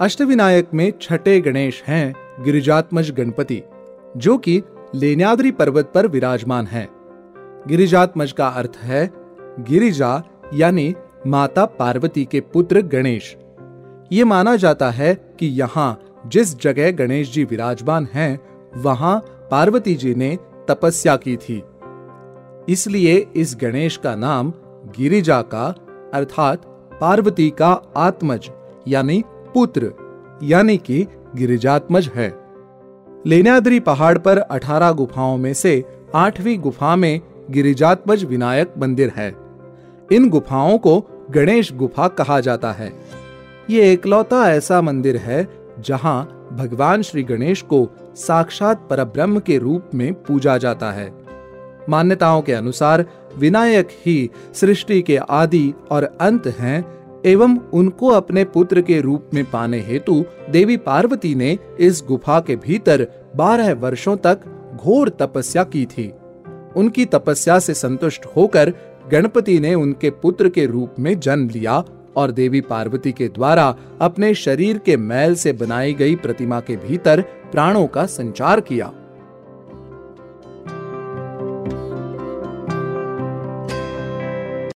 अष्टविनायक में छठे गणेश हैं गिरिजात्मज गणपति, जो कि लेन्याद्री पर्वत पर विराजमान हैं। गिरिजात्मज का अर्थ है गिरिजा, यानी माता पार्वती के पुत्र गणेश ये माना जाता है कि यहाँ जिस जगह गणेश जी विराजमान हैं, वहाँ पार्वती जी ने तपस्या की थी इसलिए इस गणेश का नाम गिरिजा का, अर्थात पार्वती का आत्मज, यानी पुत्र, यानी कि गिरिजात्मज है। लेनाद्री पहाड़ पर अठारह गुफाओं में से आठवीं गुफा में गिरिजात्मज विनायक मंदिर है। इन गुफाओं को गणेश गुफा कहा जाता है। ये एकलौता ऐसा मंदिर है, जहाँ भगवान श्री गणेश को साक्षात परब्रह्म के रूप में पूजा जाता है। मान्यताओं के अनुसार, विनायक ही सृष्टि के आदि और अंत हैं एवं उनको अपने पुत्र के रूप में पाने हेतु देवी पार्वती ने इस गुफा के भीतर बारह वर्षों तक घोर तपस्या की थी। उनकी तपस्या से संतुष्ट होकर गणपति ने उनके पुत्र के रूप में जन्म लिया और देवी पार्वती के द्वारा अपने शरीर के मैल से बनाई गई प्रतिमा के भीतर प्राणों का संचार किया।